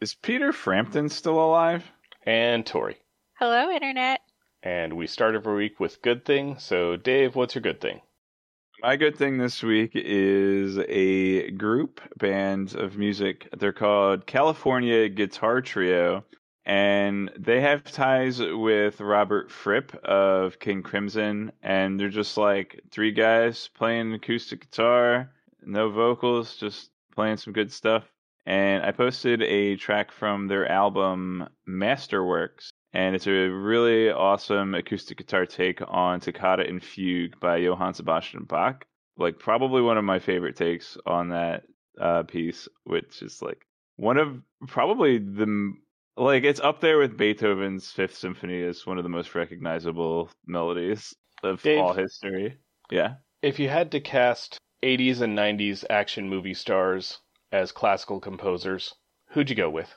Is Peter Frampton still alive? and Tori. Hello, Internet. And we start every week with good thing. So, Dave, what's your good thing? My good thing this week is a group band of music. They're called California Guitar Trio, and they have ties with Robert Fripp of King Crimson. And they're just like three guys playing acoustic guitar, no vocals, just playing some good stuff. And I posted a track from their album Masterworks, and it's a really awesome acoustic guitar take on Toccata and Fugue by Johann Sebastian Bach. Like probably one of my favorite takes on that uh, piece, which is like one of probably the like it's up there with Beethoven's Fifth Symphony as one of the most recognizable melodies of Dave? all history. Yeah. If you had to cast 80s and 90s action movie stars as classical composers, who'd you go with?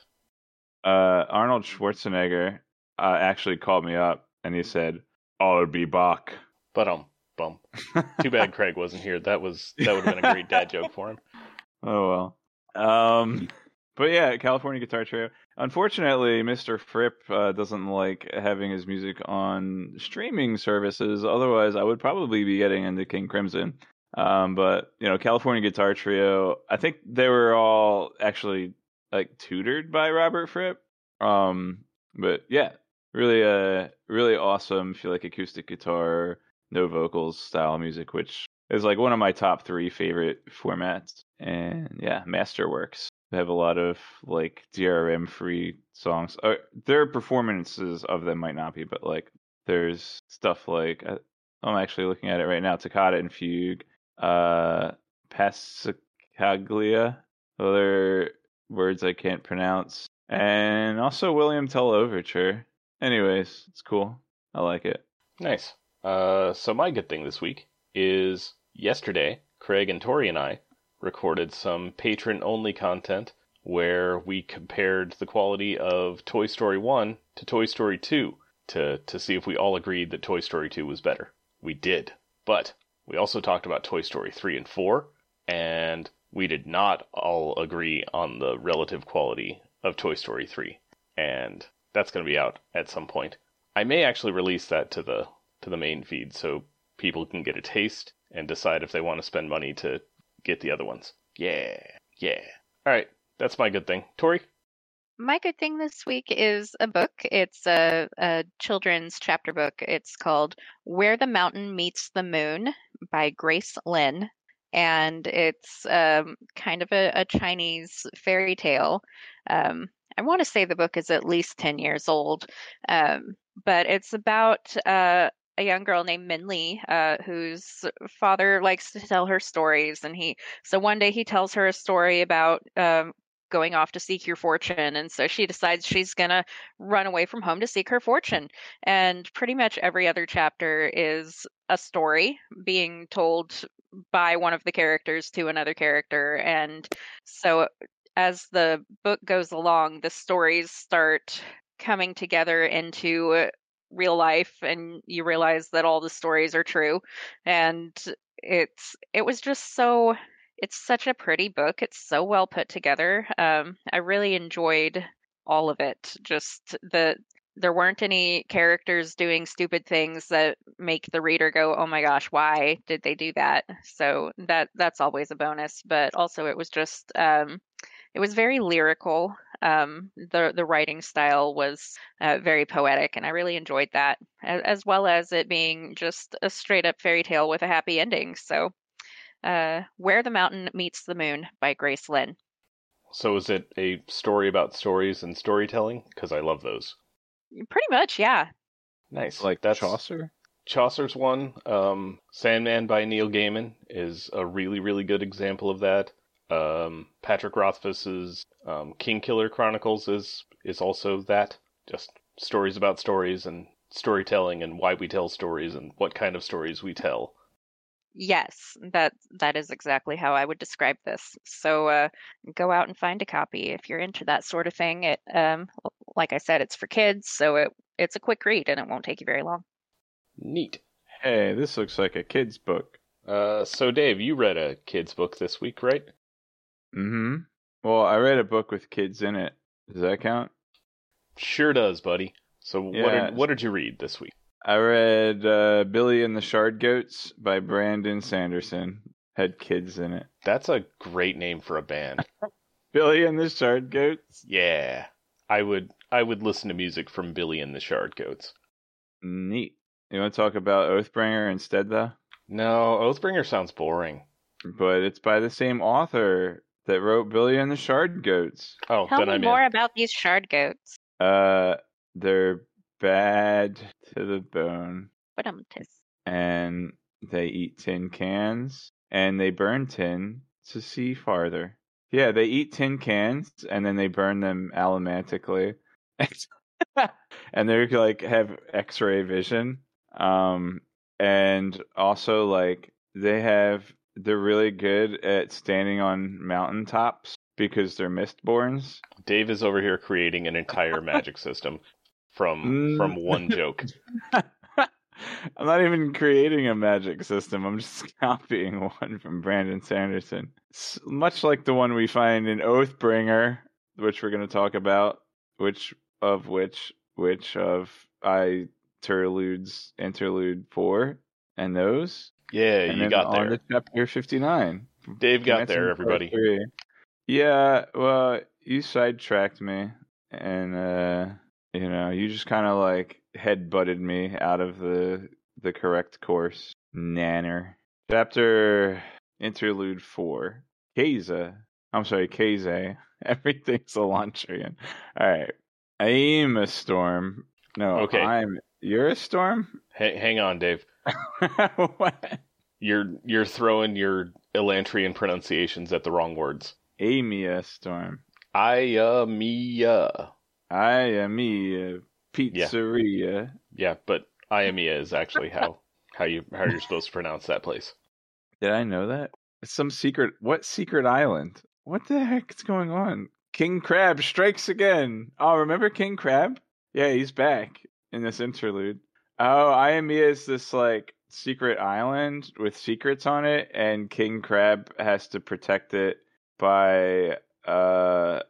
Uh, Arnold Schwarzenegger uh, actually called me up and he said, "I'll be Bach." But um, bum. Too bad Craig wasn't here. That was that would have been a great dad joke for him. Oh well. Um, but yeah, California Guitar Trio. Unfortunately, Mr. Fripp uh, doesn't like having his music on streaming services. Otherwise, I would probably be getting into King Crimson. Um, but you know, California Guitar Trio. I think they were all actually like tutored by Robert Fripp. Um, but yeah, really, uh, really awesome. You like acoustic guitar, no vocals style music, which is like one of my top three favorite formats. And yeah, Masterworks. They have a lot of like DRM free songs. Uh, their performances of them might not be, but like there's stuff like uh, I'm actually looking at it right now. Toccata and Fugue, uh, Passacaglia, other words I can't pronounce, and also William Tell Overture. Anyways, it's cool. I like it. Nice. Uh, so my good thing this week is yesterday, Craig and Tori and I recorded some patron only content where we compared the quality of Toy Story 1 to Toy Story 2 to, to see if we all agreed that Toy Story 2 was better. We did. But we also talked about Toy Story 3 and 4, and we did not all agree on the relative quality of Toy Story 3. And that's going to be out at some point. I may actually release that to the to the main feed so people can get a taste and decide if they want to spend money to get the other ones. Yeah, yeah. All right, that's my good thing. Tori, My good thing this week is a book. It's a, a children's chapter book. It's called Where the Mountain Meets the Moon by Grace Lin. And it's um, kind of a, a Chinese fairy tale. Um, I want to say the book is at least 10 years old, um, but it's about uh, a young girl named Min uh, whose father likes to tell her stories. And he, so one day he tells her a story about um, going off to seek your fortune. And so she decides she's going to run away from home to seek her fortune. And pretty much every other chapter is a story being told by one of the characters to another character. And so as the book goes along, the stories start coming together into real life and you realize that all the stories are true and it's it was just so it's such a pretty book. It's so well put together. Um, I really enjoyed all of it. Just the there weren't any characters doing stupid things that make the reader go, "Oh my gosh, why did they do that?" So that that's always a bonus. But also, it was just um, it was very lyrical. Um, the the writing style was uh, very poetic, and I really enjoyed that, as, as well as it being just a straight up fairy tale with a happy ending. So uh, Where the Mountain Meets the Moon by Grace Lin. so is it a story about stories and storytelling? Because I love those. Pretty much, yeah. Nice. Like that's Chaucer. Chaucer's one. Um, Sandman by Neil Gaiman is a really, really good example of that. Um, Patrick Rothfuss's um, King Killer Chronicles is is also that. Just stories about stories and storytelling and why we tell stories and what kind of stories we tell. Yes, that that is exactly how I would describe this. So uh, go out and find a copy if you're into that sort of thing. It, um, like I said, it's for kids, so it it's a quick read and it won't take you very long. Neat. Hey, this looks like a kid's book. Uh, so Dave, you read a kid's book this week, right? Mm-hmm. Well, I read a book with kids in it. Does that count? Sure does, buddy. So what did, what did you read this week? I read uh, Billy and the Shard Goats by Brandon Sanderson. Had kids in it. That's a great name for a band. Billy and the Shard Goats. yeah. I would I would listen to music from Billy and the Shard Goats. Neat. You want to talk about Oathbringer instead, though? No, Oathbringer sounds boring. But it's by the same author that wrote Billy and the Shard Goats. Oh, Tell then me I'm more in. about these shard goats. Uh, they're bad to the bone, But tis. and they eat tin cans, and they burn tin to see farther. Yeah, they eat tin cans, and then they burn them allomantically, and they're like have X-ray vision. Um, and also like they have, they're really good at standing on mountaintops because they're mistborns. Dave is over here creating an entire magic system from Mm. from one joke. I'm not even creating a magic system. I'm just copying one from Brandon Sanderson. S much like the one we find in Oathbringer, which we're going to talk about, which of which, which of I interludes, interlude four, and those. Yeah, and you got on there. to chapter 59. Dave got there, everybody. three. Yeah, well, you sidetracked me, and uh, you know, you just kind of like head butted me out of the the correct course. Nanner. Chapter interlude four. Keza. I'm sorry, Keze. Everything's Elantrian. All right. I'm a storm. No, Okay. I'm. You're a storm. Ha- hang on, Dave. what? You're you're throwing your Elantrian pronunciations at the wrong words. Amy a storm. I uh uh I am me pizzeria. yeah, but Aimia is actually how how you how you're supposed to pronounce that place. Did I know that? It's some secret. What secret island? What the heck is going on? King Crab strikes again. Oh, remember King Crab? Yeah, he's back in this interlude. Oh, Aimia is this like secret island with secrets on it, and King Crab has to protect it by uh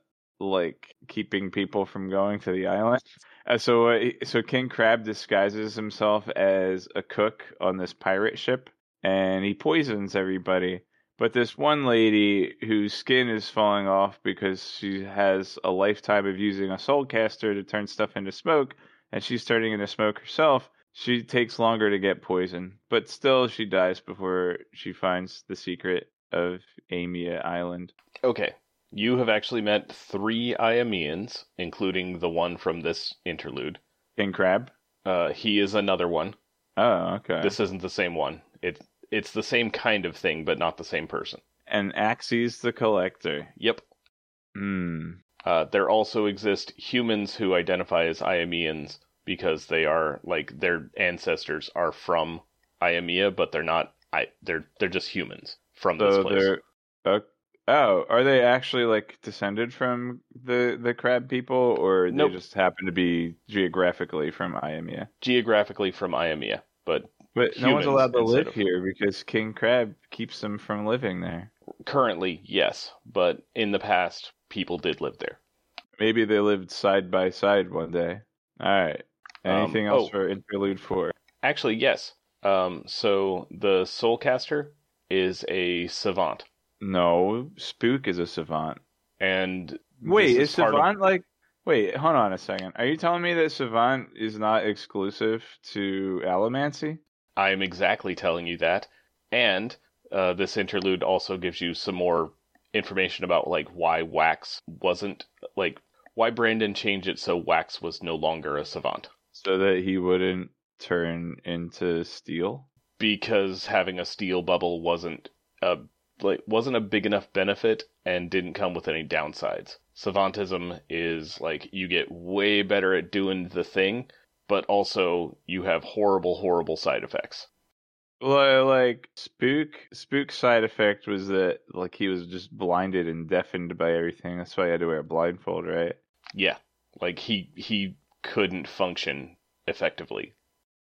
like keeping people from going to the island. Uh, so uh, so King Crab disguises himself as a cook on this pirate ship and he poisons everybody. But this one lady whose skin is falling off because she has a lifetime of using a soul caster to turn stuff into smoke, and she's turning into smoke herself. She takes longer to get poisoned, but still she dies before she finds the secret of Amia Island. Okay. You have actually met three Aimians, including the one from this interlude. King Crab. Uh, he is another one. Oh, okay. This isn't the same one. It it's the same kind of thing, but not the same person. and Axies the Collector. Yep. Hmm. Uh, there also exist humans who identify as Aimians because they are like their ancestors are from Aimia, but they're not. I they're they're just humans from this So place. they're oh, are they actually like descended from the the crab people, or Nope. they just happen to be geographically from Aimia? Geographically from Aimia, but But no one's allowed to live of- here because King Crab keeps them from living there. currently yes. But in the past, people did live there. Maybe they lived side by side one day. All right. Um, Anything else oh. for interlude four? Actually, yes. Um, so the Soulcaster is a savant, No, Spook is a savant. and Wait, this is part of- Savant like? Wait, hold on a second. Are you telling me that Savant is not exclusive to Allomancy? I am exactly telling you that. And uh, this interlude also gives you some more information about like why Wax wasn't like why Brandon changed it so Wax was no longer a savant. so that he wouldn't turn into steel. Because having a steel bubble wasn't a like wasn't a big enough benefit and didn't come with any downsides. Savantism is like you get way better at doing the thing, but also you have horrible, horrible side effects. Well, like spook, spook side effect was that like he was just blinded and deafened by everything. That's why he had to wear a blindfold, right? Yeah, like he he couldn't function effectively.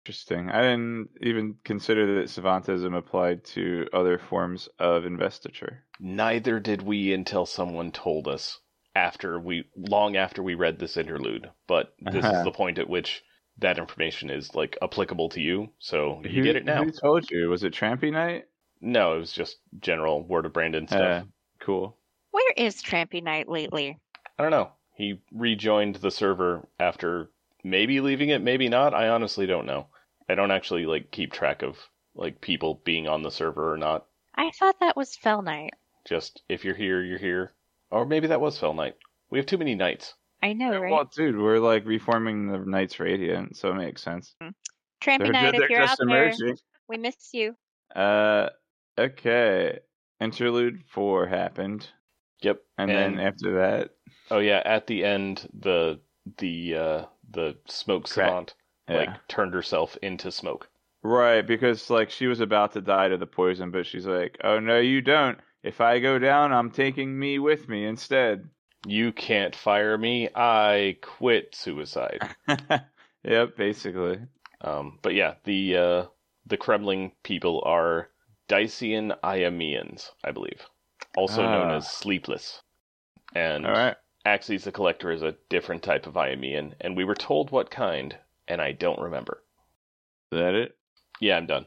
Interesting. I didn't even consider that savantism applied to other forms of investiture. Neither did we until someone told us after we long after we read this interlude. But this is the point at which that information is like applicable to you, so you Who- get it now. Who told you? Was it Trampy Night? No, it was just general word of Brandon stuff. Uh, cool. Where is Trampy Night lately? I don't know. He rejoined the server after maybe leaving it, maybe not. I honestly don't know. I don't actually like keep track of like people being on the server or not. I thought that was Fell Night. Just if you're here, you're here. Or maybe that was Fell Night. We have too many nights. I know, right? Well, dude, we're like reforming the Knights Radiant, so it makes sense. Trampy They're, Night, they're if you're out just there, we miss you. Uh, okay. Interlude four happened, Yep. and, then after that, oh yeah, at the end, the the uh, the smoke Crack. savant yeah. like turned herself into smoke. right, because like she was about to die to the poison, but she's like, "Oh no, you don't. If I go down, I'm taking me with me instead." You can't fire me. I quit suicide. yep, basically. Um, but yeah, the uh, the cremling people are Dysian Aimians, I believe, also known Ah. as Sleepless. And All right. Axies the Collector is a different type of Aimian, and we were told what kind, and I don't remember. Is that it? Yeah, I'm done.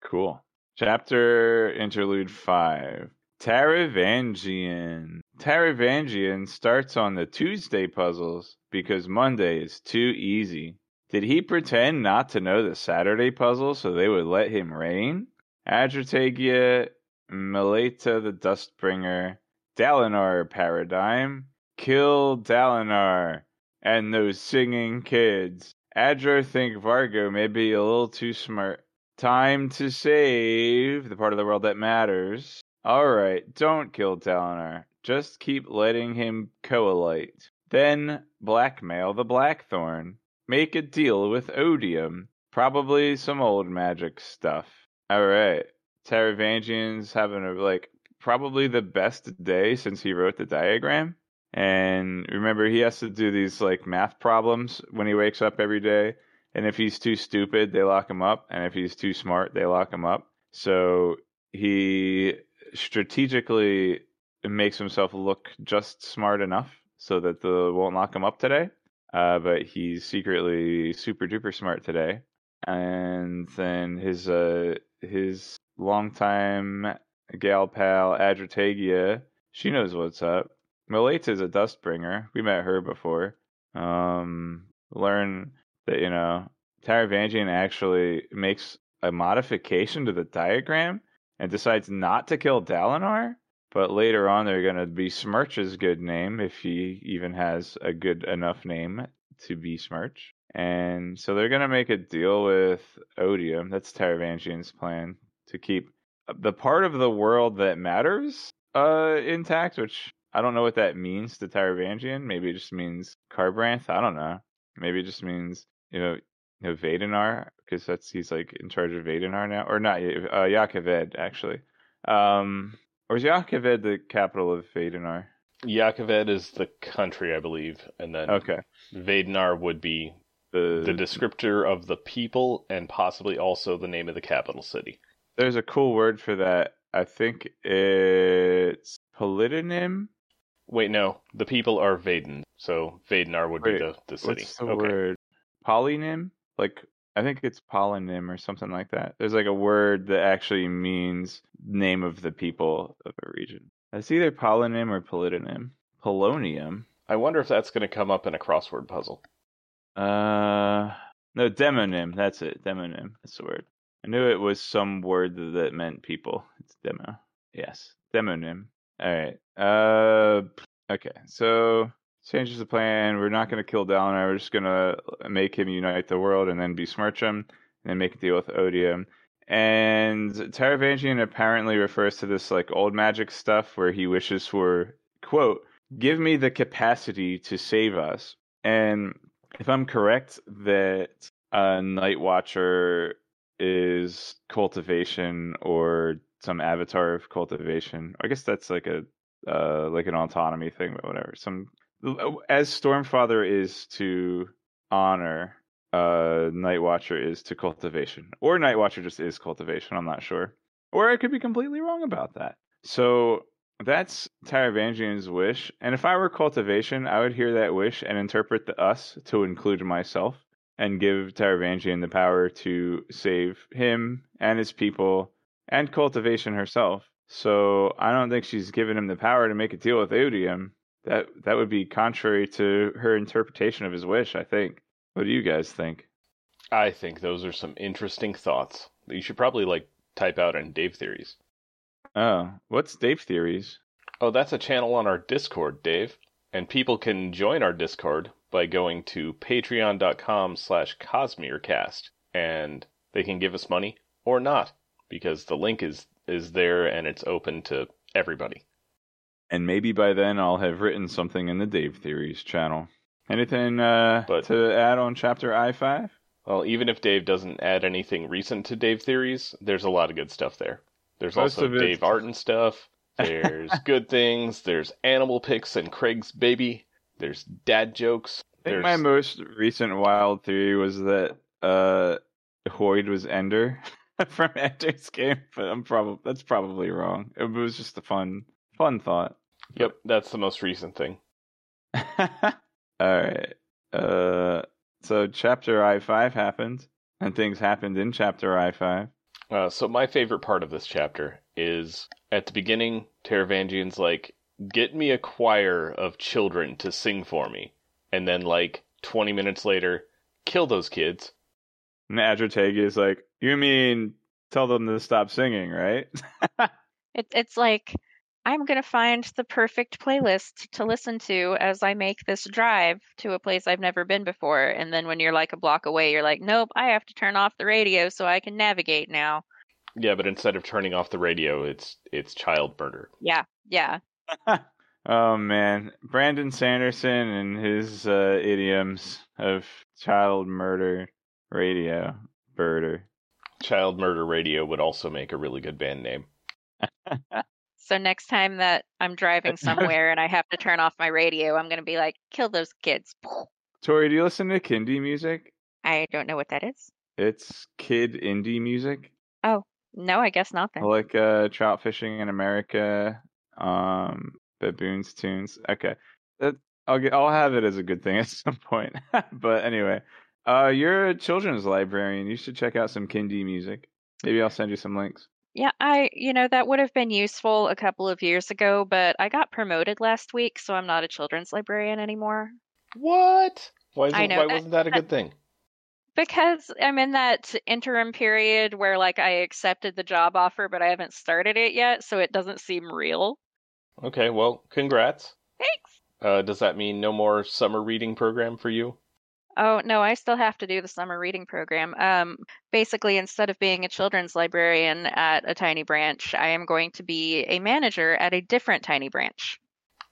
Cool. Chapter Interlude 5 Taravangian. Taravangian starts on the Tuesday puzzles because Monday is too easy. Did he pretend not to know the Saturday puzzle so they would let him reign? Adrotagia, Malata the Dustbringer, Dalinar Paradigm, Kill Dalinar, and those singing kids. Adro think Vargo may be a little too smart. Time to save the part of the world that matters. Alright, don't kill Dalinar. Just keep letting him coalite. Then blackmail the Blackthorn. Make a deal with Odium. Probably some old magic stuff. Alright. Taravangian's having a like probably the best day since he wrote the diagram. And remember he has to do these like math problems when he wakes up every day. And if he's too stupid, they lock him up. And if he's too smart, they lock him up. So he strategically makes himself look just smart enough so that they won't lock him up today. Uh, but he's secretly super duper smart today. And then his uh, his longtime gal pal Adrotagia, she knows what's up. Malata's a dust bringer. We met her before. Um, learn that you know Taravangian actually makes a modification to the diagram and decides not to kill Dalinar. But later on, they're going to be Smirch's good name if he even has a good enough name to be Smirch. And so they're going to make a deal with Odium. That's Taravangian's plan to keep the part of the world that matters uh, intact, which I don't know what that means to Taravangian. Maybe it just means Kharbranth. I don't know. Maybe it just means, you know, you know Vedenar, because that's he's like in charge of Vedenar now, or not? Uh, Jah Keved actually. Um, or is Jah Keved the capital of Vedenar? Yakoved is the country, I believe, and then Okay, Vedenar would be the the descriptor of the people and possibly also the name of the capital city. there's a cool word for that. I think it's Polytonym. Wait, no, the people are Veden, so Vedenar would Wait, be the, the city. What's the okay. word? Polynym? Like I think it's polynym or something like that. There's like a word that actually means name of the people of a region. It's either polynym or polytonym. Polonium. I wonder if that's going to come up in a crossword puzzle. Uh, no, demonym. That's it. Demonym. That's the word. I knew it was some word that, that meant people. It's demo. Yes, demonym. All right. Uh, okay. So changes the plan. We're not going to kill Dalinar. We're just going to make him unite the world and then besmirch him, and then make a deal with Odium. and Taravangian apparently refers to this like old magic stuff where he wishes for quote, "Give me the capacity to save us." And if I'm correct, that a Night Watcher is cultivation or some avatar of cultivation. I guess that's like a uh, like an autonomy thing, but whatever. Some as Stormfather is to honor, uh, Night Watcher is to cultivation, or Night Watcher just is cultivation. I'm not sure, or I could be completely wrong about that. So that's Taravangian's wish, and if I were cultivation, I would hear that wish and interpret the us to include myself, and give Taravangian the power to save him and his people and cultivation herself. So I don't think she's given him the power to make a deal with Odium. That that would be contrary to her interpretation of his wish, I think. What do you guys think? I think those are some interesting thoughts that you should probably like type out in Dave Theories. Oh, what's Dave Theories? Oh, that's a channel on our Discord, Dave. And people can join our Discord by going to patreon.com slash cosmerecast. And they can give us money or not, because the link is is there and it's open to everybody. And maybe by then I'll have written something in the Dave Theories channel. Anything uh, But- to add on chapter I five? Well, even if Dave doesn't add anything recent to Dave Theories, there's a lot of good stuff there. There's Most also Dave Arden stuff. There's good things. There's animal pics and Craig's baby. There's dad jokes. I think There's my most recent wild theory was that uh, Hoid was Ender from Ender's Game, but I'm probably that's probably wrong. It was just a fun fun thought. Yep, that's the most recent thing. All right. Uh, so chapter I five happened, and things happened in chapter I five. Uh, so my favorite part of this chapter is at the beginning, Taravangian's like, "Get me a choir of children to sing for me," and then like 20 minutes later, kill those kids. And Adrotegi is like, "You mean tell them to stop singing, right?" It, it's like I'm gonna find the perfect playlist to listen to as I make this drive to a place I've never been before. And then when you're like a block away, you're like, nope, I have to turn off the radio so I can navigate now. Yeah, but instead of turning off the radio, it's it's child murder. Yeah, yeah. oh man, Brandon Sanderson and his uh, idioms of child murder radio birder. Child murder radio would also make a really good band name. So next time that I'm driving somewhere and I have to turn off my radio, I'm gonna be like, kill those kids. Tori, do you listen to Kindy music? I don't know what that is. It's kid indie music, Oh, No, I guess not then. like uh, trout fishing in America, um, baboons tunes. Okay, that I'll get. I'll have it as a good thing at some point. but anyway, uh, you're a children's librarian. You should check out some Kindy music. Maybe I'll send you some links. Yeah, I, you know, that would have been useful a couple of years ago, but I got promoted last week, so I'm not a children's librarian anymore. What? Why, isn't, I know why wasn't that a good thing? Because I'm in that interim period where, like, I accepted the job offer, but I haven't started it yet, so it doesn't seem real. Okay, well, congrats. Thanks. Uh, does that mean no more summer reading program for you? Oh, no, I still have to do the summer reading program. Um, basically, instead of being a children's librarian at a tiny branch, I am going to be a manager at a different tiny branch.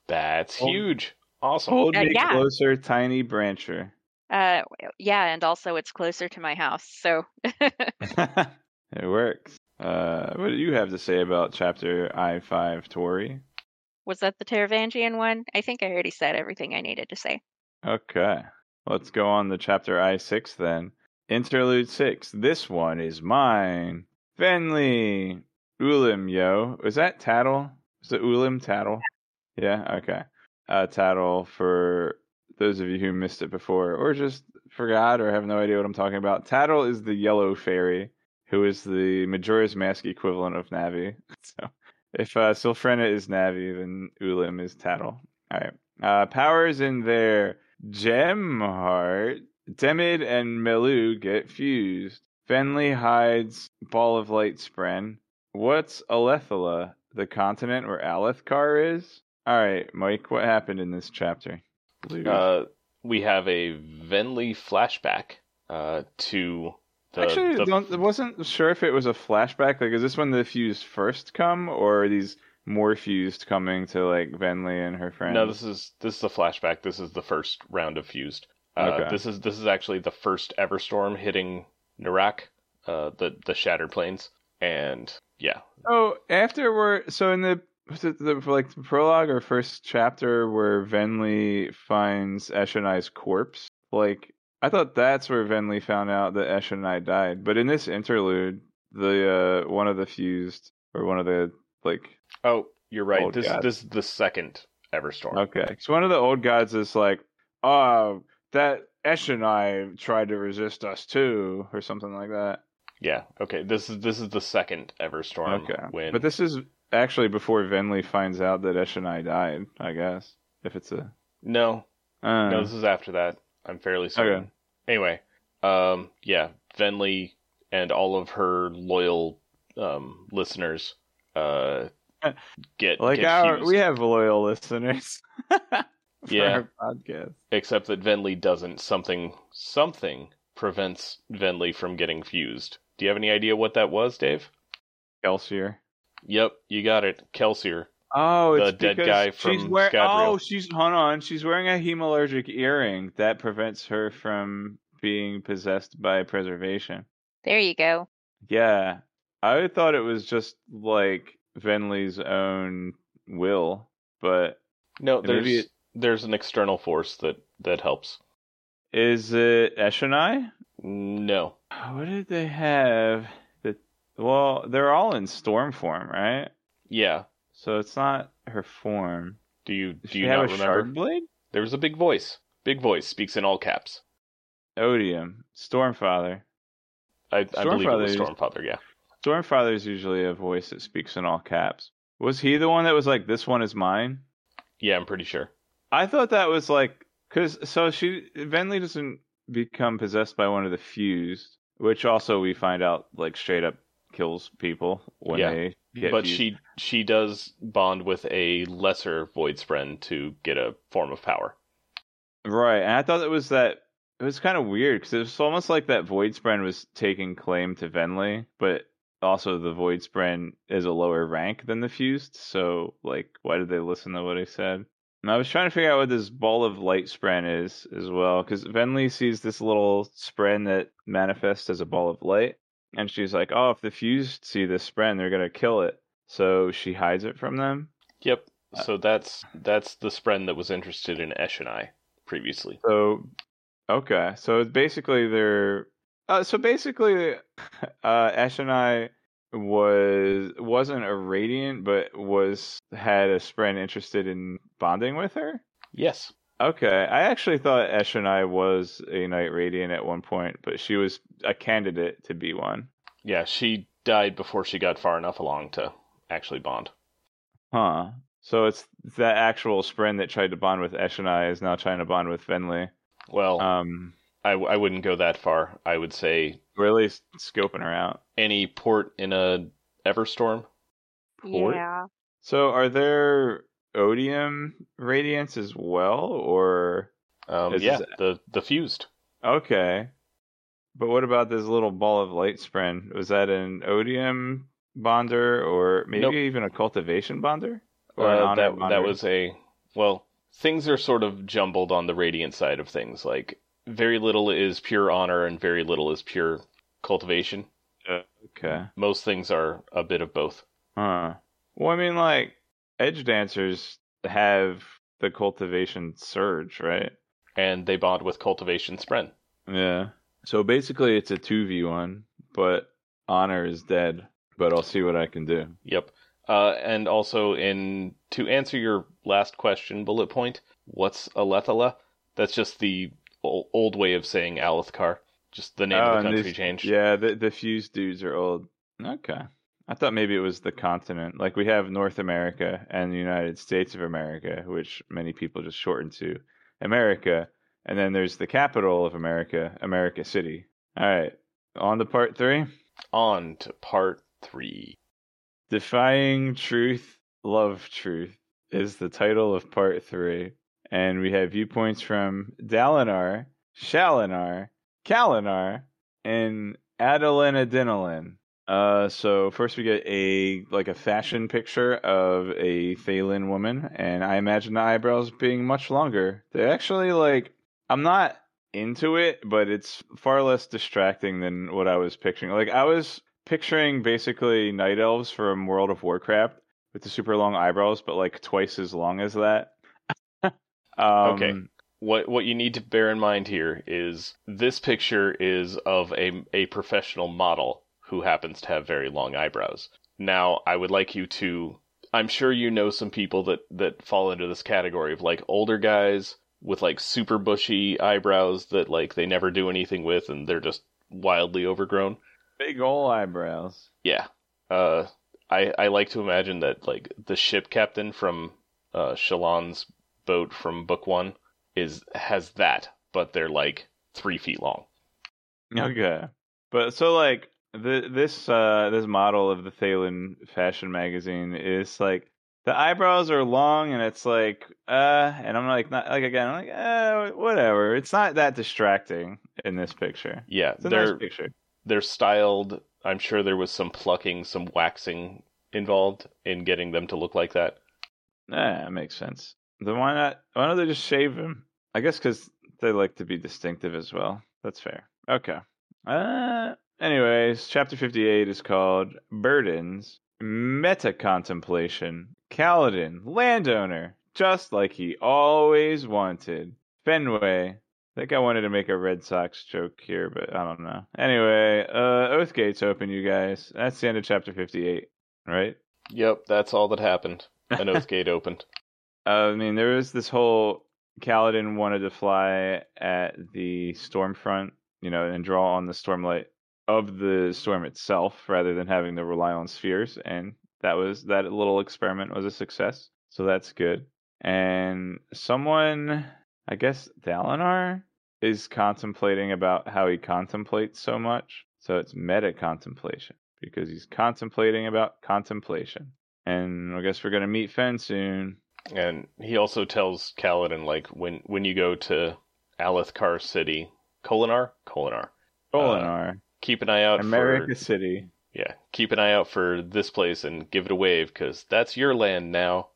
That's Oh. huge. Awesome. Hold Uh, me yeah. closer, tiny brancher. Uh, yeah, and also it's closer to my house, so it works. Uh, what do you have to say about chapter I five, Tori? was that the Taravangian one? I think I already said everything I needed to say. Okay, let's go on to chapter I six then. Interlude six. This one is mine. Venli. Ulim, yo. Was that Tattle? Is it Ulim Tattle? Yeah, okay. Uh, Tattle for those of you who missed it before or just forgot or have no idea what I'm talking about. Tattle is the yellow fairy who is the Majora's Mask equivalent of Navi. So if uh, is Navi, then Ulim is Tattle. All right. Uh, powers in their gem heart. Demid and Melu get fused. Venli hides Ball of Light Spren. What's Alethala? The continent where Alethkar is? Alright, Mike, what happened in this chapter? Uh, we have a Venli flashback uh, to The, Actually, the- I wasn't sure if it was a flashback. Like, is this when the fused first come, or are these more fused coming to like Venli and her friends? no, this is this is a flashback. This is the first round of fused. Uh, Okay. This is this is actually the first ever storm hitting Narak, uh, the the shattered plains, and yeah, Oh, after we're so in the was it the like the prologue or first chapter where Venli finds Eshonai's corpse. Like I thought that's where Venli found out that Eshenai died. But in this interlude, the uh one of the fused or one of the like Oh, you're right. This this is the second ever storm. okay, so one of the old gods is like, oh, that Eshonai tried to resist us too, or something like that. Yeah. Okay. This is this is the second ever storm. Okay, When but this is actually before Venli finds out that Eshonai died. I guess if it's a no uh, no this is after that. I'm fairly certain. Okay. Anyway, um, yeah, Venli and all of her loyal um listeners uh get Like get our, fused. we have loyal listeners. for Yeah. our podcast. except that Venli doesn't. Something something prevents Venli from getting fused. Do you have any idea what that was, Dave? Kelsier. Yep, you got it. Kelsier. Oh, The dead because guy she's from wear- Scadrial. Oh, she's hold on. She's wearing a hemalurgic earring that prevents her from being possessed by preservation. There you go. Yeah, I thought it was just like Venli's own will, but No, there's it- there's an external force that that helps. is it Eshonai? No. What did they have? That well, they're all in storm form, right? Yeah. So it's not her form. Do you do you have not a remember? shard blade? There was a big voice. Big voice speaks in all caps. Odium, Stormfather. I, I believe it Stormfather was Stormfather. Yeah. Stormfather is usually a voice that speaks in all caps. Was he the one that was like, "This one is mine"? Yeah, I'm pretty sure. I thought that was like, cause so she Venli doesn't become possessed by one of the fused, which also we find out like straight up kills people when Yeah, they get but fused. she she does bond with a lesser void spren to get a form of power. Right, and I thought it was that it was kind of weird because it was almost like that Void Spren was taking claim to Venli, but also the Void Spren is a lower rank than the Fused. So, like, why did they listen to what I said? And I was trying to figure out what this ball of light Spren is as well, because Venli sees this little Spren that manifests as a ball of light, and she's like, "Oh, if the Fused see this Spren, they're gonna kill it." So she hides it from them. Yep. Uh, So that's that's the spren that was interested in Eshonai previously. So, okay, so it's basically they're. Uh, so basically, uh, Eshonai was wasn't a radiant, but was had a spren interested in bonding with her. Yes. Okay, I actually thought Eshonai was a Knight Radiant at one point, but she was a candidate to be one. Yeah, she died before she got far enough along to actually bond. Huh. So it's that actual spren that tried to bond with Eshonai is now trying to bond with Venli. Well, Um, I, I wouldn't go that far. I would say we're at least scoping her out. any port in a Everstorm. Port? Yeah. So are there odium radiants as well, or Um, yeah, this- the the fused. okay? But what about this little ball of light spren? Was that an odium bonder, or maybe Nope. even a cultivation bonder, or an Uh, honor that bonder? that was a well. Things are sort of jumbled on the radiant side of things. Like very little is pure honor, and very little is pure cultivation. okay. Most things are a bit of both. Huh. Well, I mean, like edge dancers have the cultivation surge, right? and they bond with cultivation spren. Yeah. So basically, it's a two v one, but honor is dead. But I'll see what I can do. Yep. Uh, and also, in to answer your last question, bullet point, what's Alethala? That's just the old way of saying Alethkar. Just the name Oh, of the oh, country these- changed. Yeah, the the fused dudes are old. Okay. I thought maybe it was the continent. Like we have North America and the United States of America, which many people just shorten to America. And then there's the capital of America, America City. All right. On to part three. On to part three. Defying Truth, Love Truth is the title of part three. And we have viewpoints from Dalinar, Shalinar, Kalinar, and Adeline Adenolin. Uh, so first we get a like a fashion picture of a Thaylen woman, and I imagine the eyebrows being much longer. They're actually like I'm not into it, but it's far less distracting than what I was picturing. Like I was picturing basically night elves from World of Warcraft with the super long eyebrows, but like twice as long as that. Um, Okay. What what you need to bear in mind here is this picture is of a a professional model who happens to have very long eyebrows. Now, I would like you to I'm sure you know some people that that fall into this category of like older guys with like super bushy eyebrows that like they never do anything with and they're just wildly overgrown. Big ol' eyebrows. Yeah. Uh I I like to imagine that like the ship captain from uh Shalon's boat from book 1 is has that, but they're like 3 feet long. Okay. But so like the this uh this model of the Thaylen fashion magazine is like the eyebrows are long and it's like uh and I'm like not like again I'm like uh whatever. It's not that distracting in this picture. Yeah, It's a they're nice picture. they're styled. I'm sure there was some plucking, some waxing involved in getting them to look like that. Yeah, it makes sense. Then why not? Why don't they just shave him? I guess because they like to be distinctive as well. That's fair. Okay. Uh. Anyways, chapter fifty-eight is called "Burdens." Meta contemplation. Kaladin, landowner, just like he always wanted. Fenway. I think I wanted to make a Red Sox joke here, but I don't know. Anyway, uh, Oathgate's open, you guys. That's the end of chapter fifty-eight, right? Yep, that's all that happened. An oath gate opened. Uh, I mean, there was this whole Kaladin wanted to fly at the storm front, you know, and draw on the stormlight of the storm itself rather than having to rely on spheres, and that was that little experiment was a success. So that's good. And someone, I guess Dalinar, is contemplating about how he contemplates so much. So it's meta contemplation because he's contemplating about contemplation. And I guess we're gonna meet Fen soon. And he also tells Kaladin like when when you go to Alethkar City, Kholinar, Kholinar, Kholinar, keep an eye out for America for City. yeah, keep an eye out for this place and give it a wave because that's your land now.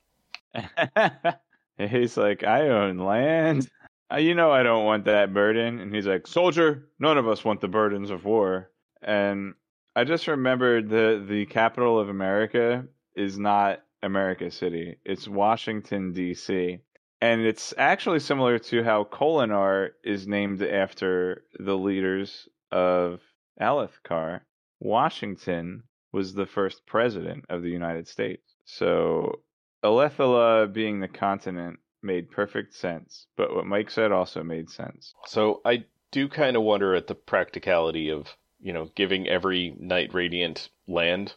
He's like, I own land. Uh, You know I don't want that burden. And he's like, Soldier, none of us want the burdens of war. And I just remembered the the capital of America is not America City. It's Washington D.C. And it's actually similar to how Kholinar is named after the leaders of Alethkar. Washington was the first president of the United States. So Alethala being the continent made perfect sense, but what Mike said also made sense. So I do kind of wonder at the practicality of you know giving every Knight Radiant land.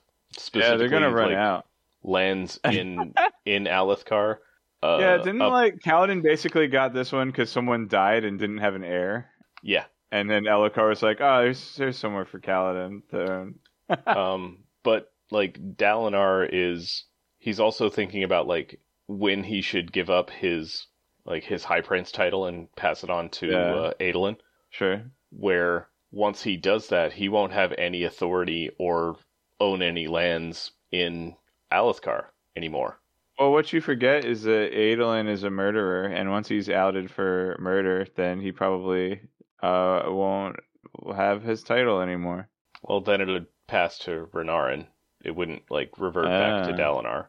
Yeah, they're gonna run like, out. Lands in in Alethkar. Uh, yeah, didn't up- like Kaladin basically got this one because someone died and didn't have an heir, yeah. and then Elhokar was like, "Oh, there's there's somewhere for Kaladin to um, but like Dalinar is he's also thinking about like when he should give up his like his high prince title and pass it on to Yeah. uh, Adolin, Sure. where once he does that, he won't have any authority or own any lands in Alethkar anymore. Well, what you forget is that Adolin is a murderer, and once he's outed for murder, then he probably uh won't have his title anymore. Well, then it would pass to Renarin. It wouldn't like revert back to Ah. Dalinar.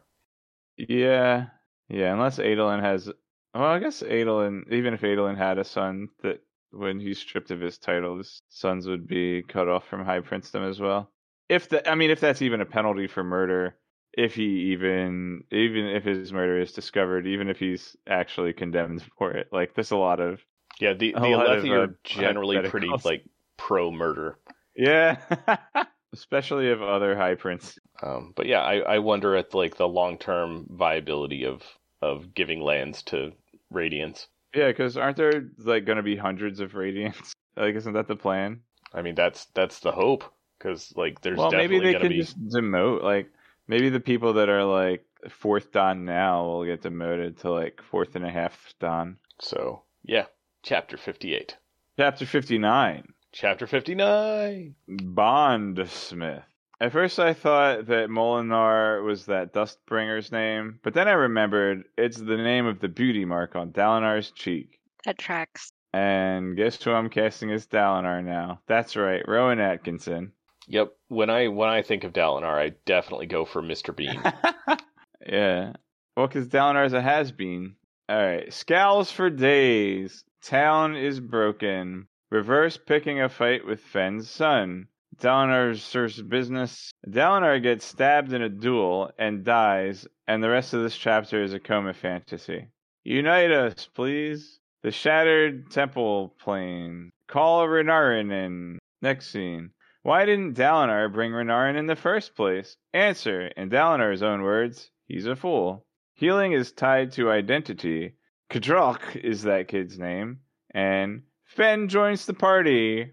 Yeah, yeah. Unless Adolin has, well, I guess Adolin, even if Adolin had a son, that when he's stripped of his title, his sons would be cut off from high princedom as well. If the, I mean, if that's even a penalty for murder, if he even, even if his murder is discovered, even if he's actually condemned for it, like there's a lot of, Yeah, the the Alethi uh, are generally pretty like pro murder. yeah, especially of other high prince. Um, but yeah, I, I wonder at like the long term viability of of giving lands to Radiants. Yeah, because aren't there like going to be hundreds of radiants? Like, isn't that the plan? I mean, that's that's the hope because like there's well, maybe definitely they gonna could be just demote. Like, maybe the people that are like fourth dahn now will get demoted to like fourth and a half dahn. so yeah. Chapter fifty eight. Chapter fifty nine. Chapter 59. Bondsmith. At first, I thought that Molinar was that Dustbringer's name, but then I remembered it's the name of the beauty mark on Dalinar's cheek. That tracks. And guess who I'm casting as Dalinar now? That's right, Rowan Atkinson. Yep. When I when I think of Dalinar, I definitely go for Mr. Bean. yeah. Well, because Dalinar's a has been. Alright. Scowls for days. Taln is broken. Reverse picking a fight with Fen's son. Dalinar serves business. Dalinar gets stabbed in a duel and dies, and the rest of this chapter is a coma fantasy. Unite us, please. The shattered temple plane. Call Renarin in. Next scene. Why didn't Dalinar bring Renarin in the first place? Answer, in Dalinar's own words, he's a fool. Healing is tied to identity. Kdralk is that kid's name. And Fen joins the party.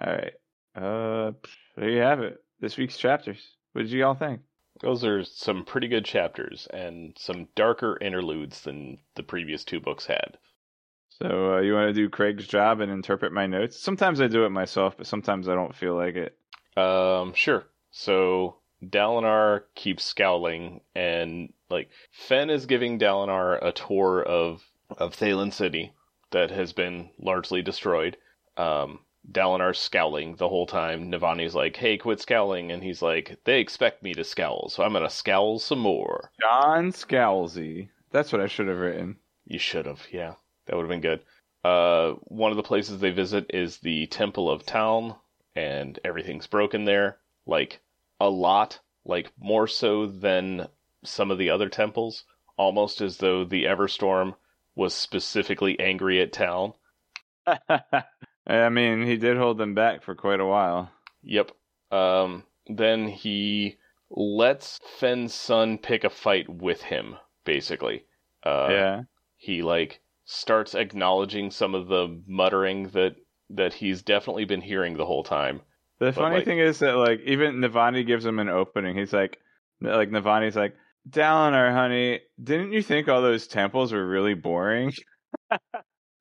Alright. Uh, there you have it. This week's chapters. What did you all think? Those are some pretty good chapters and some darker interludes than the previous two books had. So uh, you want to do Craig's job and interpret my notes? Sometimes I do it myself, but sometimes I don't feel like it. Um, sure. So Dalinar keeps scowling, and like Fen is giving Dalinar a tour of of Thaylen City that has been largely destroyed. Um, Dalinar's scowling the whole time. Navani's like, "Hey, quit scowling," and he's like, "They expect me to scowl, so I'm gonna scowl some more." John Scowlsy. That's what I should have written. You should have, yeah. That would have been good. Uh, one of the places they visit is the Temple of Taln, and everything's broken there. Like, a lot. Like, more so than some of the other temples. Almost as though the Everstorm was specifically angry at Taln. I mean, he did hold them back for quite a while. Yep. Um, then he lets Fen's son pick a fight with him, basically. Uh, yeah. He, like, starts acknowledging some of the muttering that that he's definitely been hearing the whole time. The But, funny like- thing is that like even Navani gives him an opening. He's like, like Navani's like, Dalinar, honey, didn't you think all those temples were really boring? uh,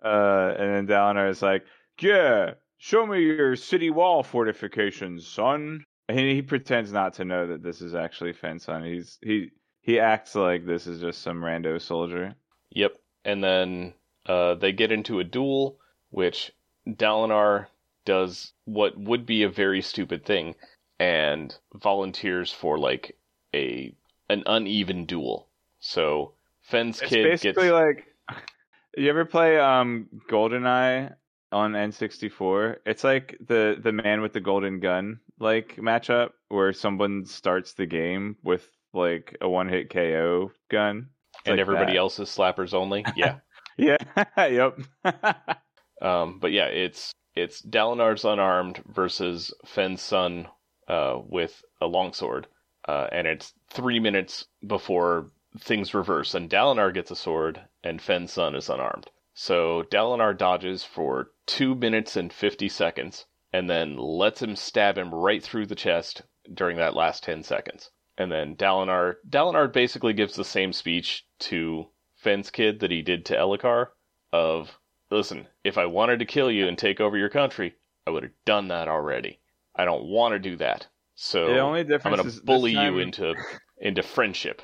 and then Dalinar is like, yeah, show me your city wall fortifications, son. And he, pretends not to know that this is actually Fen's son. He's he he acts like this is just some rando soldier. Yep. And then uh, they get into a duel, which Dalinar does what would be a very stupid thing and volunteers for like a an uneven duel. So Fen's It's kid basically gets like you ever play um GoldenEye on N64? It's like the the man with the golden gun like matchup where someone starts the game with like a one hit KO gun. And like everybody that. else is slappers only. Yeah. Yeah. yep. Um, but yeah, it's it's Dalinar's unarmed versus Fen's son uh, with a longsword, uh, and it's three minutes before things reverse, and Dalinar gets a sword, and Fen's son is unarmed. So Dalinar dodges for two minutes and fifty seconds, and then lets him stab him right through the chest during that last ten seconds. And then Dalinar Dalinar basically gives the same speech to Fen's kid that he did to Elhokar of listen, if I wanted to kill you and take over your country, I would have done that already. I don't want to do that. So the only difference I'm gonna bully time, you into into friendship.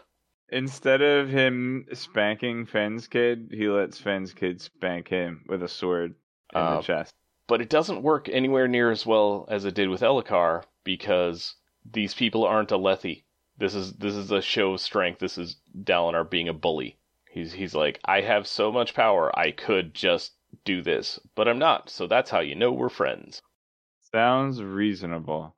instead of him spanking Fen's kid, he lets Fen's kid spank him with a sword in Uh, the chest. But it doesn't work anywhere near as well as it did with Elhokar because these people aren't Alethi. This is this is a show of strength. This is Dalinar being a bully. He's he's like, I have so much power, I could just do this, but I'm not. So that's how you know we're friends. Sounds reasonable.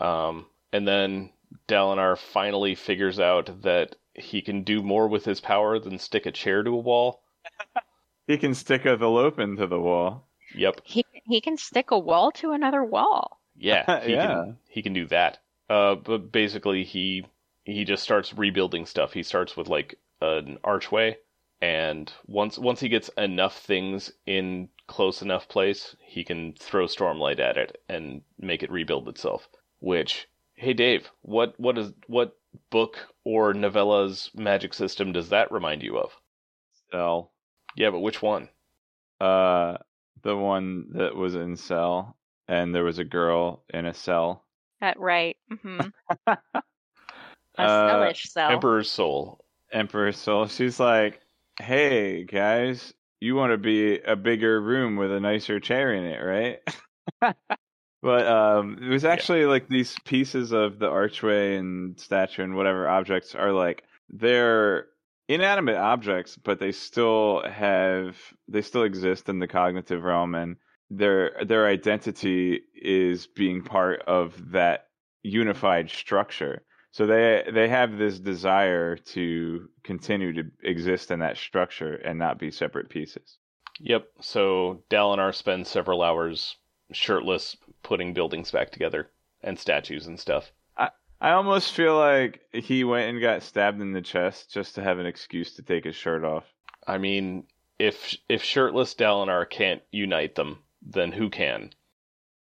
Um, and then Dalinar finally figures out that he can do more with his power than stick a chair to a wall. He can stick a velope into the wall. Yep. He he can stick a wall to another wall. Yeah, he Yeah. can he can do that. Uh, but basically he he just starts rebuilding stuff. He starts with like an archway, and once once he gets enough things in close enough place, he can throw stormlight at it and make it rebuild itself. Which, hey Dave, what what is what book or novella's magic system does that remind you of? Cell. Yeah, but which one? Uh, the one that was in cell, and there was a girl in a cell. That right. hmm A Uh, sellish cell. Emperor's Soul. Emperor's Soul. She's like, "Hey guys, you want to be a bigger room with a nicer chair in it, right?" but um, it was actually like these pieces of the archway and statue and whatever objects are like they're inanimate objects, but they still have they still exist in the cognitive realm, and their their identity is being part of that unified structure. So they they have this desire to continue to exist in that structure and not be separate pieces. Yep. So Dalinar spends several hours shirtless putting buildings back together and statues and stuff. I I almost feel like he went and got stabbed in the chest just to have an excuse to take his shirt off. I mean, if if shirtless Dalinar can't unite them, then who can?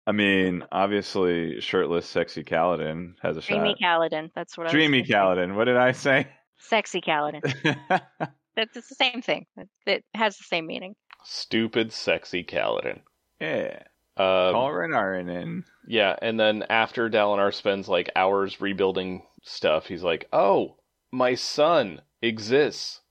I mean, obviously, shirtless, sexy Kaladin has a Dreamy shot. Kaladin. That's what I was Dreamy say. Kaladin. What did I say? Sexy Kaladin. That's it's the same thing. It, it has the same meaning. Stupid, sexy Kaladin. yeah. Um, Call Renarin in. Yeah, and then after Dalinar spends like hours rebuilding stuff, he's like, "Oh, my son exists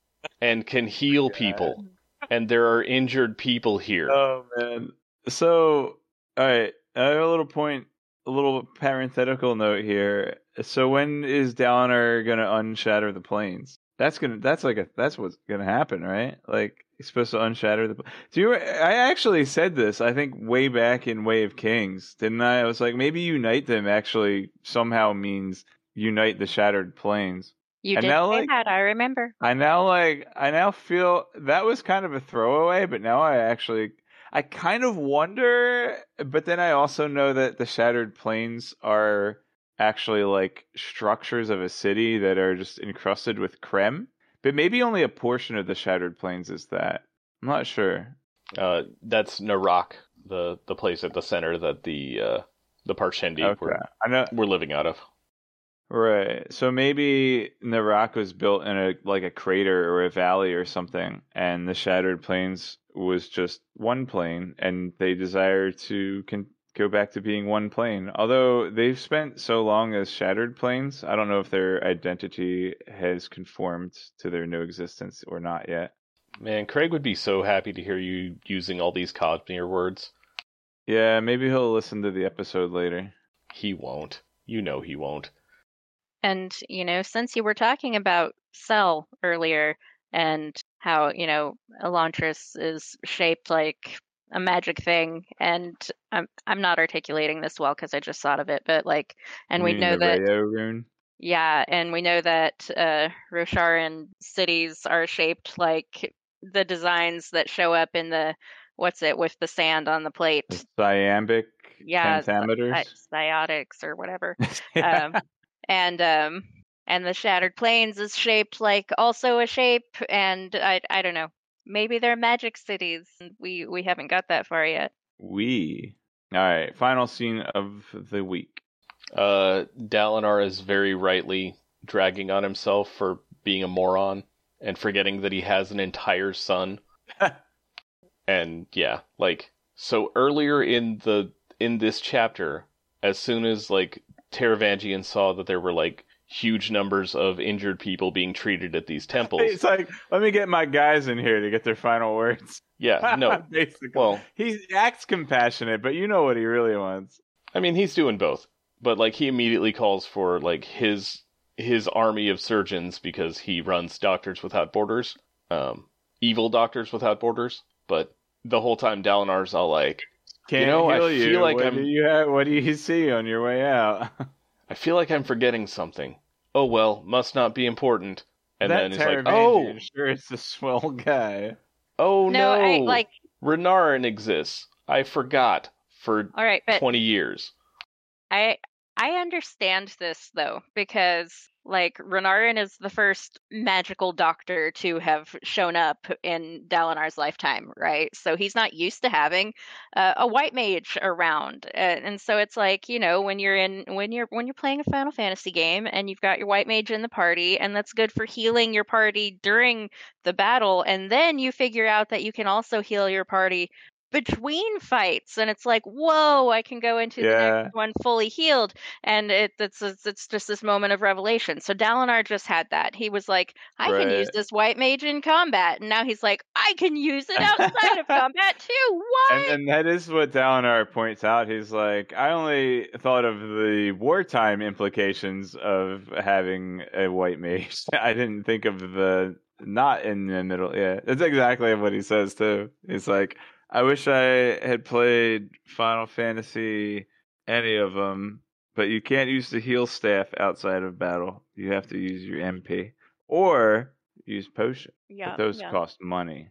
and can heal people, and there are injured people here." Oh man. So, all right, I have a little point, a little parenthetical note here. So, when is Downer gonna unshatter the plains? That's gonna. That's like a. That's what's gonna happen, right? Like he's supposed to unshatter the. Do you? I actually said this. I think way back in Way of Kings, didn't I? I was like, maybe unite them actually somehow means unite the shattered plains. You And did now, say like- that. I remember. I now like I now feel that was kind of a throwaway, but now I actually I kind of wonder, but then I also know that the shattered plains are actually like structures of a city that are just encrusted with crem. But maybe only a portion of the shattered plains is that. I'm not sure. Uh, that's Narak, the the place at the center that the uh, the Parshendi Okay. were I know were living out of. Right. So maybe Narak was built in a like a crater or a valley or something, and the Shattered Plains was just one plain, and they desire to con- go back to being one plain. Although they've spent so long as Shattered Plains, I don't know if their identity has conformed to their new existence or not yet. Man, Craig would be so happy to hear you using all these Cosmere words. Yeah, maybe he'll listen to the episode later. He won't. You know he won't. And, you know, since you were talking about Cell earlier and how, you know, Elantris is shaped like a magic thing, and I'm I'm not articulating this well because I just thought of it, but like, and we You mean know that rune. yeah, and we know that uh, Rosharan cities are shaped like the designs that show up in the what's it with the sand on the plate, The Iambic Yeah, pentameters. uh, Cyiotics or whatever. Yeah. um, and um, and the shattered plains is shaped like also a shape, and I I don't know. Maybe they're magic cities. and We we haven't got that far yet. We. All right. Final scene of the week. Uh, Dalinar is very rightly dragging on himself for being a moron and forgetting that he has an entire son. and yeah, like so earlier in the in this chapter, as soon as like Taravangian saw that there were like huge numbers of injured people being treated at these temples. It's like, let me get my guys in here to get their final words. Yeah, no. Basically. Well, he acts compassionate, but you know what he really wants. I mean, he's doing both, but like he immediately calls for like his his army of surgeons because he runs Doctors Without Borders, um, evil Doctors Without Borders. But the whole time, Dalinar's all like, Can't know, I heal you. feel like what I'm- do you have, what do you see on your way out? "I feel like I'm forgetting something. Oh well, must not be important." And that then he's like, Taravangian "Oh, sure it's a swell guy. oh no, no, I like Renarin exists. I forgot for all right, but twenty years." I I understand this though because like Renarin is the first magical doctor to have shown up in Dalinar's lifetime, right? So he's not used to having uh, a white mage around, and so it's like you know when you're in when you're when you're playing a Final Fantasy game and you've got your white mage in the party, and that's good for healing your party during the battle, and then you figure out that you can also heal your party between fights, and it's like, whoa, I can go into the next one fully healed, and it, it's it's it's just this moment of revelation. So Dalinar just had that. He was like, I can use this white mage in combat, and now he's like, I can use it outside of combat too. What? And, and that is what Dalinar points out. He's like, I only thought of the wartime implications of having a white mage. I didn't think of the not in the middle. Yeah, that's exactly what he says too. He's like, I wish I had played Final Fantasy, any of them, but you can't use the heal staff outside of battle. You have to use your MP or use potion. yeah, but those yeah. cost money.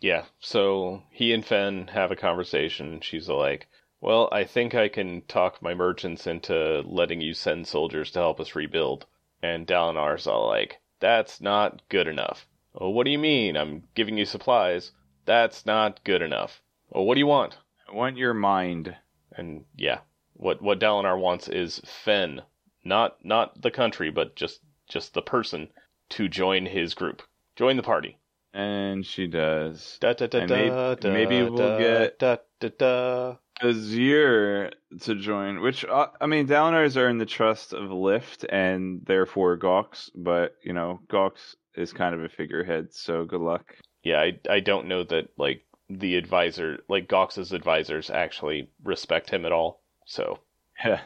Yeah, so he and Fen have a conversation. She's like, Well, I think I can talk my merchants into letting you send soldiers to help us rebuild. And Dalinar's all like, That's not good enough. Oh, what do you mean? I'm giving you supplies. That's not good enough. Oh, what do you want? I want your mind. And yeah, what what Dalinar wants is Fen, not not the country, but just just the person to join his group, join the party. And she does. Da, da, da, And may- da, da, maybe we'll da, get- da, da, da. Azir to join, which uh, I mean, Dalinars are in the trust of Lift and therefore Gawx, but you know, Gawx is kind of a figurehead, so good luck. Yeah, I I don't know that like the advisor, like Gawx's advisors, actually respect him at all. So Yeah.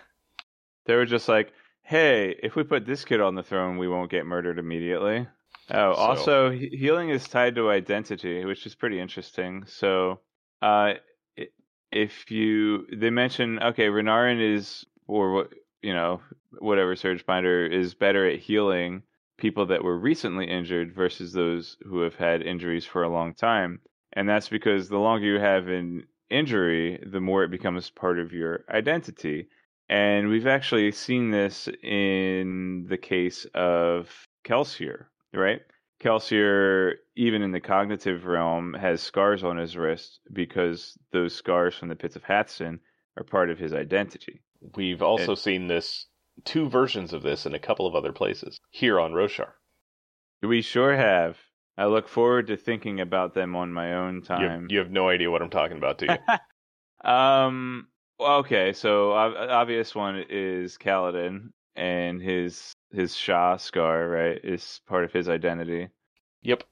They were just like, hey, if we put this kid on the throne, we won't get murdered immediately. Oh, So- also, he- healing is tied to identity, which is pretty interesting. So, uh, if you, they mention, okay, Renarin is, or what, you know, whatever Surge Binder is better at healing people that were recently injured versus those who have had injuries for a long time. And that's because the longer you have an injury, the more it becomes part of your identity. And we've actually seen this in the case of Kelsier, right? Kelsier, even in the cognitive realm, has scars on his wrist because those scars from the pits of Hathsin are part of his identity. we've also It- seen this two versions of this in a couple of other places here on Roshar. We sure have. I look forward to thinking about them on my own You time. have, you have no idea what I'm talking about, do you? um. Okay, so ob- obvious one is Kaladin and his his shash scar, right? Is part of his identity, yep.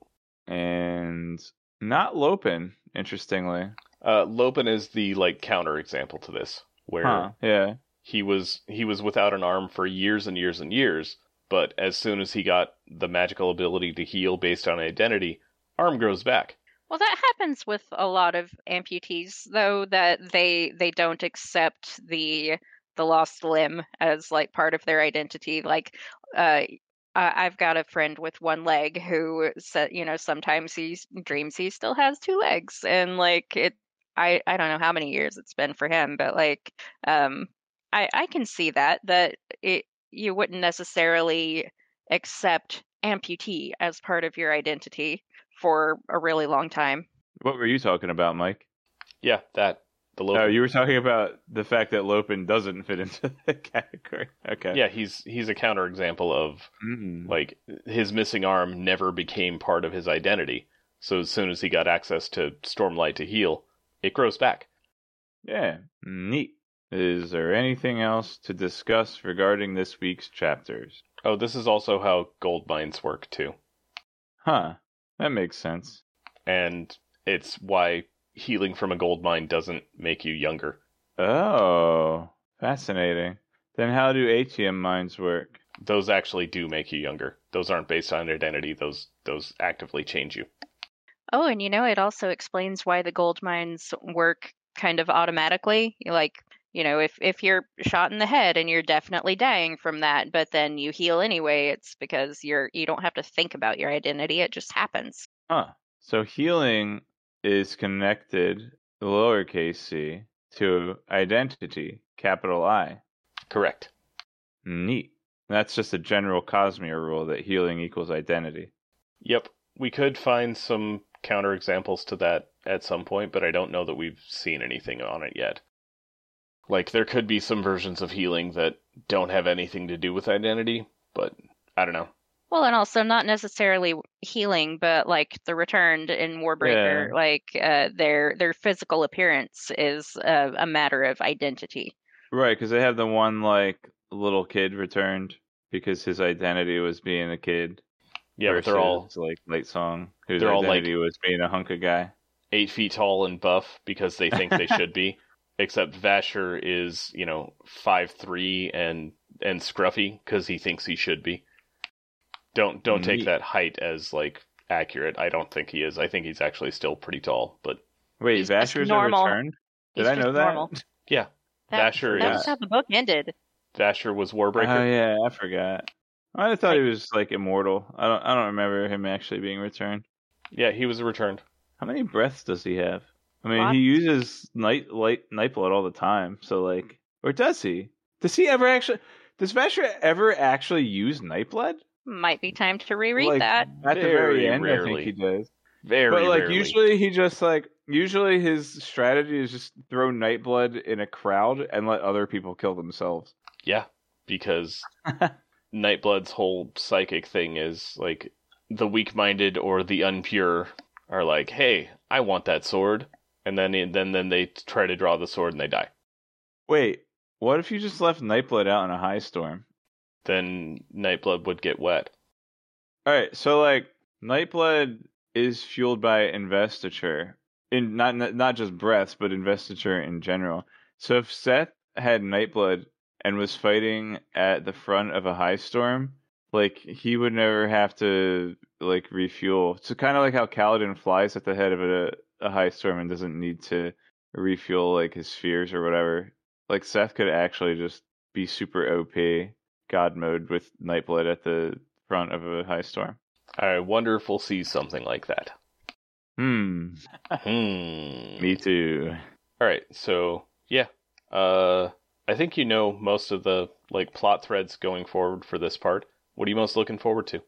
and not Lopen. Interestingly, Uh, Lopen is the like counter example to this, where huh? Yeah, he was he was without an arm for years and years and years, but as soon as he got the magical ability to heal based on identity, arm grows back. Well, that happens with a lot of amputees, though, that they they don't accept the the lost limb as like part of their identity. Like, uh, I've got a friend with one leg who said, you know, sometimes he dreams he still has two legs, and like it, I I don't know how many years it's been for him, but like, um, I I can see that that it you wouldn't necessarily accept amputee as part of your identity for a really long time. what were you talking about, Mike? Yeah, that the Lopen. Oh, you were talking about the fact that Lopen doesn't fit into the category. Okay. Yeah, he's he's a counter example of Mm. like his missing arm never became part of his identity. So as soon as he got access to Stormlight to heal, it grows back. Yeah, neat. Is there anything else to discuss regarding this week's chapters? Oh, this is also how goldminds work too. Huh, that makes sense. And it's why healing from a goldmind doesn't make you younger. Oh, fascinating. Then how do atium minds work? Those actually do make you younger. Those aren't based on identity. Those those actively change you. Oh, and you know, it also explains why the goldminds work kind of automatically. Like, you know, if if you're shot in the head and you're definitely dying from that, but then you heal anyway, it's because you're you don't have to think about your identity. It just happens. Huh. So healing is connected, lowercase c, to identity, capital I. Correct. Neat. That's just a general Cosmere rule that healing equals identity. Yep. We could find some counterexamples to that at some point, but I don't know that we've seen anything on it yet. Like, there could be some versions of healing that don't have anything to do with identity, but I don't know. Well, and also not necessarily healing, but like the returned in Warbreaker, Yeah. like uh, their their physical appearance is a, a matter of identity. Right, because they have the one like little kid returned because his identity was being a kid. Yeah, but they're all like Lightsong, whose they're all, like- identity was being a hunk of guy. eight feet tall and buff because they think they should be. Except Vasher is, you know, five three and and scruffy because he thinks he should be. Don't don't take Neat. that height as like accurate. I don't think he is. I think he's actually still pretty tall. But Wait, He's just Vasher's a normal. returned? Did He's I know that? normal. yeah, That, Vasher that is- was how the book ended. Vasher was Warbreaker. Oh Warbreaker. yeah, I forgot. I thought he was like immortal. I don't. I don't remember him actually being returned. yeah, he was returned. How many breaths does he have? I mean, Lots. he uses night light night blood all the time. So like, or does he? Does he ever actually? Does Vasher ever actually use night blood? Might be time to reread Like, that. At the Very very end, I think he does. Very rarely. but like rarely. usually he just like usually his strategy is just throw nightblood in a crowd and let other people kill themselves. Yeah, because Nightblood's whole psychic thing is like the weak-minded or the unpure are like, "Hey, I want that sword," and then then then they try to draw the sword and they die. Wait, what if you just left nightblood out in a high storm? Then Nightblood would get wet. All right, so like nightblood is fueled by investiture, in not not just breaths, but investiture in general. So if Szeth had nightblood and was fighting at the front of a high storm, like he would never have to like refuel. So kind of like how Kaladin flies at the head of a, a high storm and doesn't need to refuel like his spheres or whatever. Like Szeth could actually just be super OP God mode with nightblood at the front of a high storm. I wonder if we'll see something like that. Hmm. Hmm. Me too. All right, so yeah, uh, I think you know most of the like plot threads going forward for this part. What are you most looking forward to?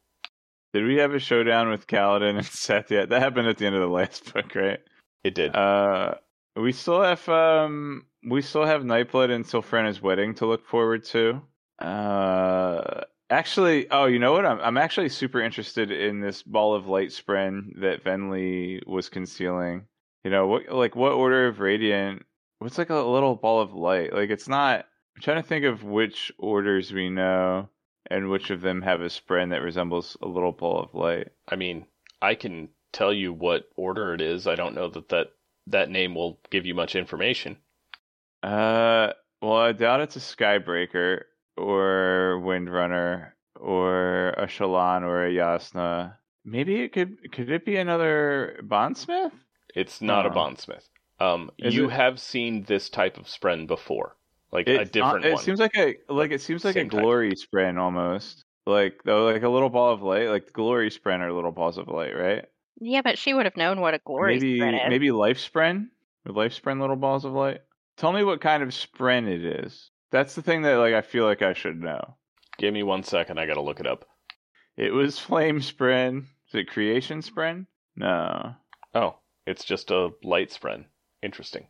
Did we have a showdown with Kaladin and Szeth yet? That happened at the end of the last book, right? It did. Uh, we still have um, we still have Nightblood and Sylphrena's wedding to look forward to. Uh, actually, oh, you know what? I'm I'm actually super interested in this ball of light spren that Venli was concealing. You know what? Like what order of radiant? What's like a little ball of light? Like it's not. I'm trying to think of which orders we know and which of them have a spren that resembles a little ball of light. I mean, I can tell you what order it is. I don't know that that, that name will give you much information. Uh, well, I doubt it's a Skybreaker or Windrunner or a Shallan or a Jasnah. Maybe it could. Could it be another Bondsmith? It's not a bondsmith. Um, Is you it- have seen this type of spren before, like a different uh, it one. seems like a like it seems like a Same type. glory spren almost. Like though, like a little ball of light. Like glory spren or little balls of light, right? Yeah, but she would have known what a glory maybe spread is. maybe life spren or life spren little balls of light. Tell me what kind of spren it is. That's the thing that like I feel like I should know. Give me one second. I gotta look it up. It was flame spren. Is it creation spren? No. Oh, it's just a light spren. Interesting.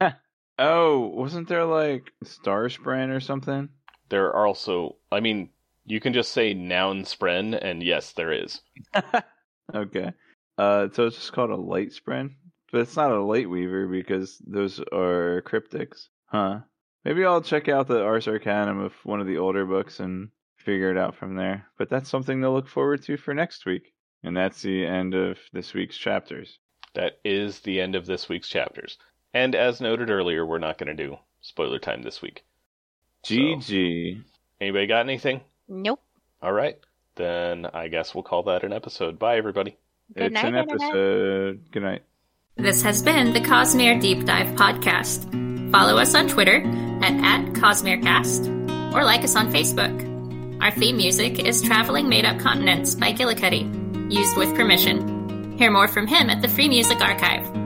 Oh, wasn't there like star spren or something? There are also, I mean, you can just say noun spren, and yes, there is. okay. Uh, so it's just called a light spren, but it's not a light weaver because those are cryptics, huh? Maybe I'll check out the Ars Arcanum of one of the older books and figure it out from there. But that's something to look forward to for next week, and that's the end of this week's chapters. That is the end of this week's chapters. And as noted earlier, we're not going to do spoiler time this week. So- GG. Anybody got anything? Nope. All right. Then I guess we'll call that an episode. Bye, everybody. Good it's night, an Internet. episode. Good night. This has been the Cosmere Deep Dive Podcast. Follow us on Twitter at, at CosmereCast or like us on Facebook. Our theme music is Traveling Made Up Continents by Gillicuddy, used with permission. Hear more from him at the Free Music Archive.